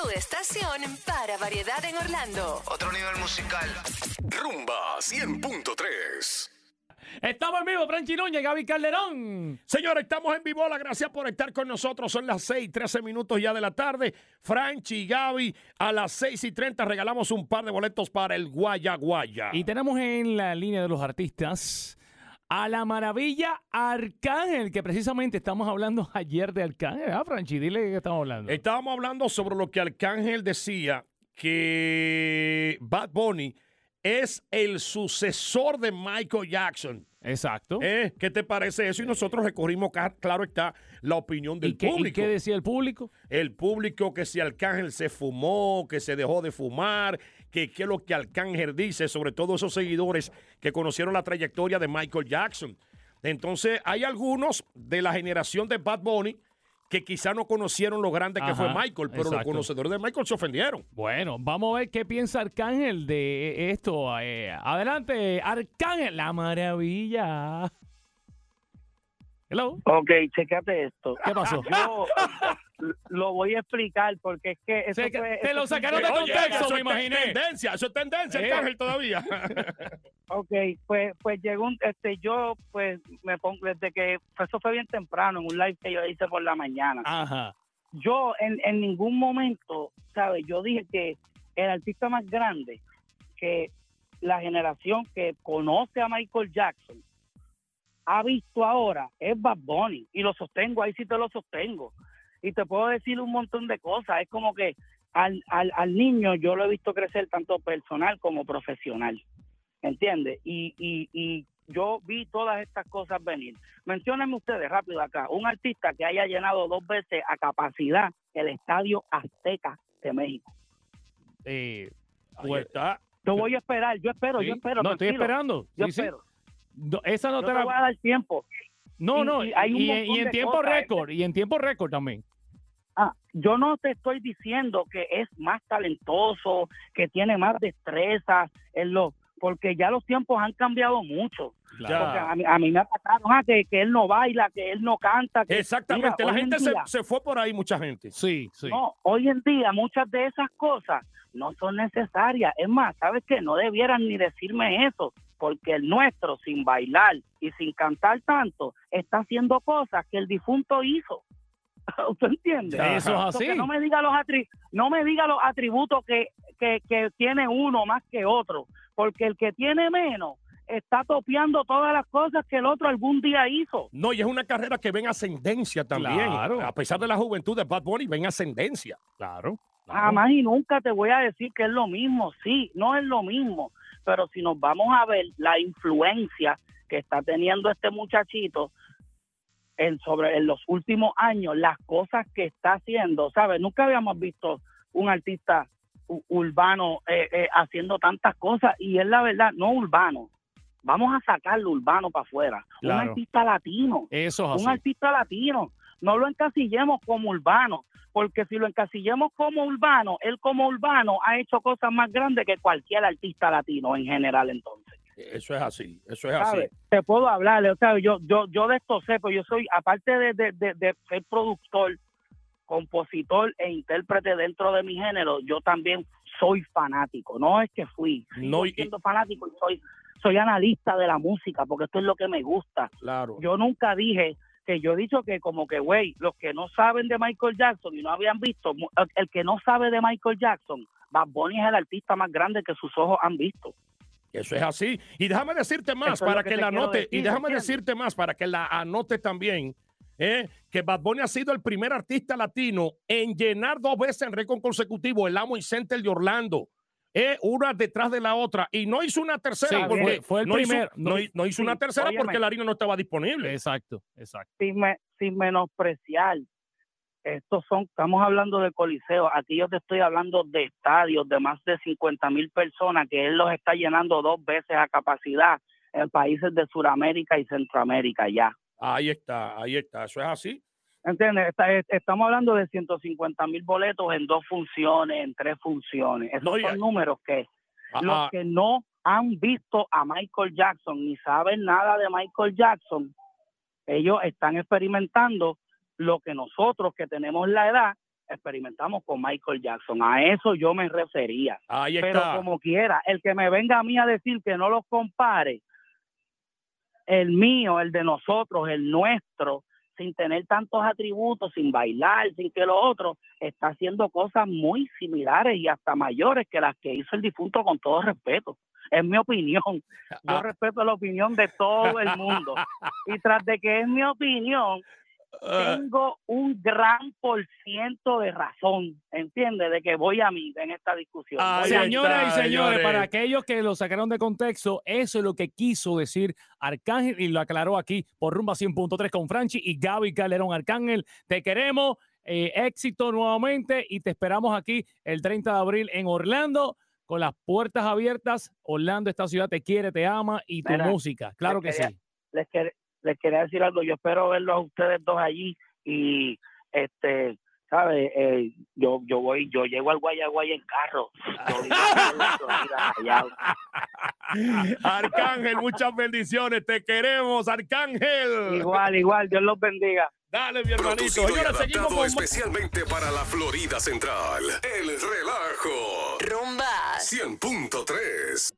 Tu estación para variedad en Orlando. Otro nivel musical. Rumba 100.3. Estamos en vivo, Franchi Núñez, Gaby Calderón. Señores, estamos en vivo. Gracias por estar con nosotros. Son las 6 y 13 minutos ya de la tarde. Franchi y Gaby, a las 6 y 30 regalamos un par de boletos para el Guaya Guaya. Y tenemos en la línea de los artistas a la maravilla Arcángel, que precisamente estamos hablando ayer de Arcángel. Ah, Franchi, dile qué estamos hablando. Estábamos hablando sobre lo que Arcángel decía, que Bad Bunny es el sucesor de Michael Jackson. Exacto. ¿Eh? ¿Qué te parece eso? Y nosotros recorrimos, claro está, la opinión del ¿Y qué, y público. qué decía el público? el público que si Arcángel se fumó, que se dejó de fumar, que qué es lo que Arcángel dice, sobre todo esos seguidores que conocieron la trayectoria de Michael Jackson. Entonces, hay algunos de la generación de Bad Bunny que quizá no conocieron lo grande que Ajá, fue Michael, pero los conocedores de Michael se ofendieron. Bueno, vamos a ver qué piensa Arcángel de esto. Eh, adelante, Arcángel, la maravilla. Hello. Ok, checate esto. ¿Qué pasó? Yo lo voy a explicar porque es que eso Se- fue- te eso lo sacaron de Oye, contexto, eso me es imaginé. tendencia, eso es tendencia, Eh. Arcángel, todavía. Ok, pues, pues llegó un, este, yo, pues, me pongo, desde que, eso fue bien temprano, en un live que yo hice por la mañana. Ajá. Yo, en, en ningún momento, ¿sabes? Yo dije que el artista más grande que la generación que conoce a Michael Jackson ha visto ahora es Bad Bunny. Y lo sostengo, ahí sí te lo sostengo. Y te puedo decir un montón de cosas. Es como que al, al, al niño yo lo he visto crecer tanto personal como profesional. ¿Entiendes? Y, y, y yo vi todas estas cosas venir. Menciónenme ustedes rápido acá, un artista que haya llenado dos veces a capacidad el Estadio Azteca de México. Eh, Ahí está. Yo voy a esperar, yo espero, sí. yo espero. No, estoy esperando. Yo Sí, sí. No, esa no Yo te te la- voy a dar tiempo. No, y- no. y hay un y- y en tiempo cosas. récord. Y en tiempo récord también. Ah, yo no te estoy diciendo que es más talentoso, que tiene más destreza en lo, porque ya los tiempos han cambiado mucho. Porque a, mí, a mí me atacaron ah, que, que él no baila, que él no canta. Que, Exactamente, Mira, la gente se, día- se fue por ahí, mucha gente. Sí, sí. No, hoy en día muchas de esas cosas no son necesarias. Es más, ¿sabes qué? No debieran ni decirme eso, porque el nuestro, sin bailar y sin cantar tanto, está haciendo cosas que el difunto hizo. ¿Usted entiende? Eso es así. no me diga los atri- no me diga los atributos que, que, que tiene uno más que otro, porque el que tiene menos está topeando todas las cosas que el otro algún día hizo. No, y es una carrera que ven ascendencia también. Claro. A pesar de la juventud de Bad Bunny, ven ascendencia. Claro. Jamás y nunca te voy a decir que es lo mismo. Sí, no es lo mismo. Pero si nos vamos a ver la influencia que está teniendo este muchachito en, sobre, en los últimos años, las cosas que está haciendo, ¿sabes? Nunca habíamos visto un artista urbano eh, eh, haciendo tantas cosas y es la verdad, no urbano. Vamos a sacar lo urbano para afuera. Claro. Un artista latino Eso es un así. artista latino. No lo encasillemos como urbano, porque si lo encasillemos como urbano, él como urbano ha hecho cosas más grandes que cualquier artista latino en general entonces. Eso es así, eso es así. Te puedo hablar, o sea, yo, yo, yo de esto sé, pues yo soy, aparte de, de, de- de ser productor, compositor e intérprete dentro de mi género, yo también soy fanático. No es que fui, No, y- siendo fanático y soy, soy analista de la música, porque esto es lo que me gusta Claro. yo nunca dije que yo he dicho que como que, güey, los que no saben de Michael Jackson y no habían visto, el- que no sabe de Michael Jackson, Bad Bunny es el artista más grande que sus ojos han visto. Eso es así. Y déjame decirte más Eso para que la anote. decir, y déjame ¿entiendes? decirte más para que la anote también. ¿eh? Que Bad Bunny ha sido el primer artista latino en llenar dos veces en récord consecutivo el Amway Center de Orlando. ¿Eh? Una detrás de la otra. Y no hizo una tercera Sí, porque fue- fue el no, hizo, primer- no, no- no hizo una tercera óyeme. porque la harina no estaba disponible. Exacto, exacto. Sin, me- sin menospreciar, estos son, estamos hablando de coliseo, aquí yo te estoy hablando de estadios de más de 50 mil personas que él los está llenando dos veces a capacidad en países de Sudamérica y Centroamérica ya. Ahí está, ahí está. Eso es así. ¿Entiendes? Está- es- estamos hablando de 150 mil boletos en dos funciones, en tres funciones. Esos No, son números que Ah, los ah, que no han visto a Michael Jackson ni saben nada de Michael Jackson, ellos están experimentando lo que nosotros que tenemos la edad experimentamos con Michael Jackson. A eso yo me refería. Ahí Pero como quiera, el que me venga a mí a decir que no los compare, el mío, el de nosotros, el nuestro, sin tener tantos atributos, sin bailar, sin que lo otro, está haciendo cosas muy similares y hasta mayores que las que hizo el difunto con todo respeto. Es mi opinión. Yo Ah. respeto la opinión de todo el mundo. Y tras de que es mi opinión, tengo un gran por ciento de razón, ¿entiendes? De que voy a mí en esta discusión. Señoras y señores, señores. para aquellos que lo sacaron de contexto, eso es lo que quiso decir Arcángel y lo aclaró aquí por Rumba 100.3 con Franchi y Gaby Calderón. Arcángel, te queremos, eh, éxito nuevamente y te esperamos aquí el 30 de abril en Orlando con las puertas abiertas. Orlando, esta ciudad te quiere, te ama y tu Mira, música. Claro que quería- sí. les, quer- les quería decir algo. Yo espero verlos a ustedes dos allí y, este, ¿sabes? Eh, yo, yo voy, yo llego al Guayaguay en carro. Arcángel, muchas bendiciones. Te queremos, Arcángel. Igual, igual. Dios los bendiga. Dale, mi hermanito. Seguimos con especialmente para la Florida Central. El relajo. Rumba. 100.3.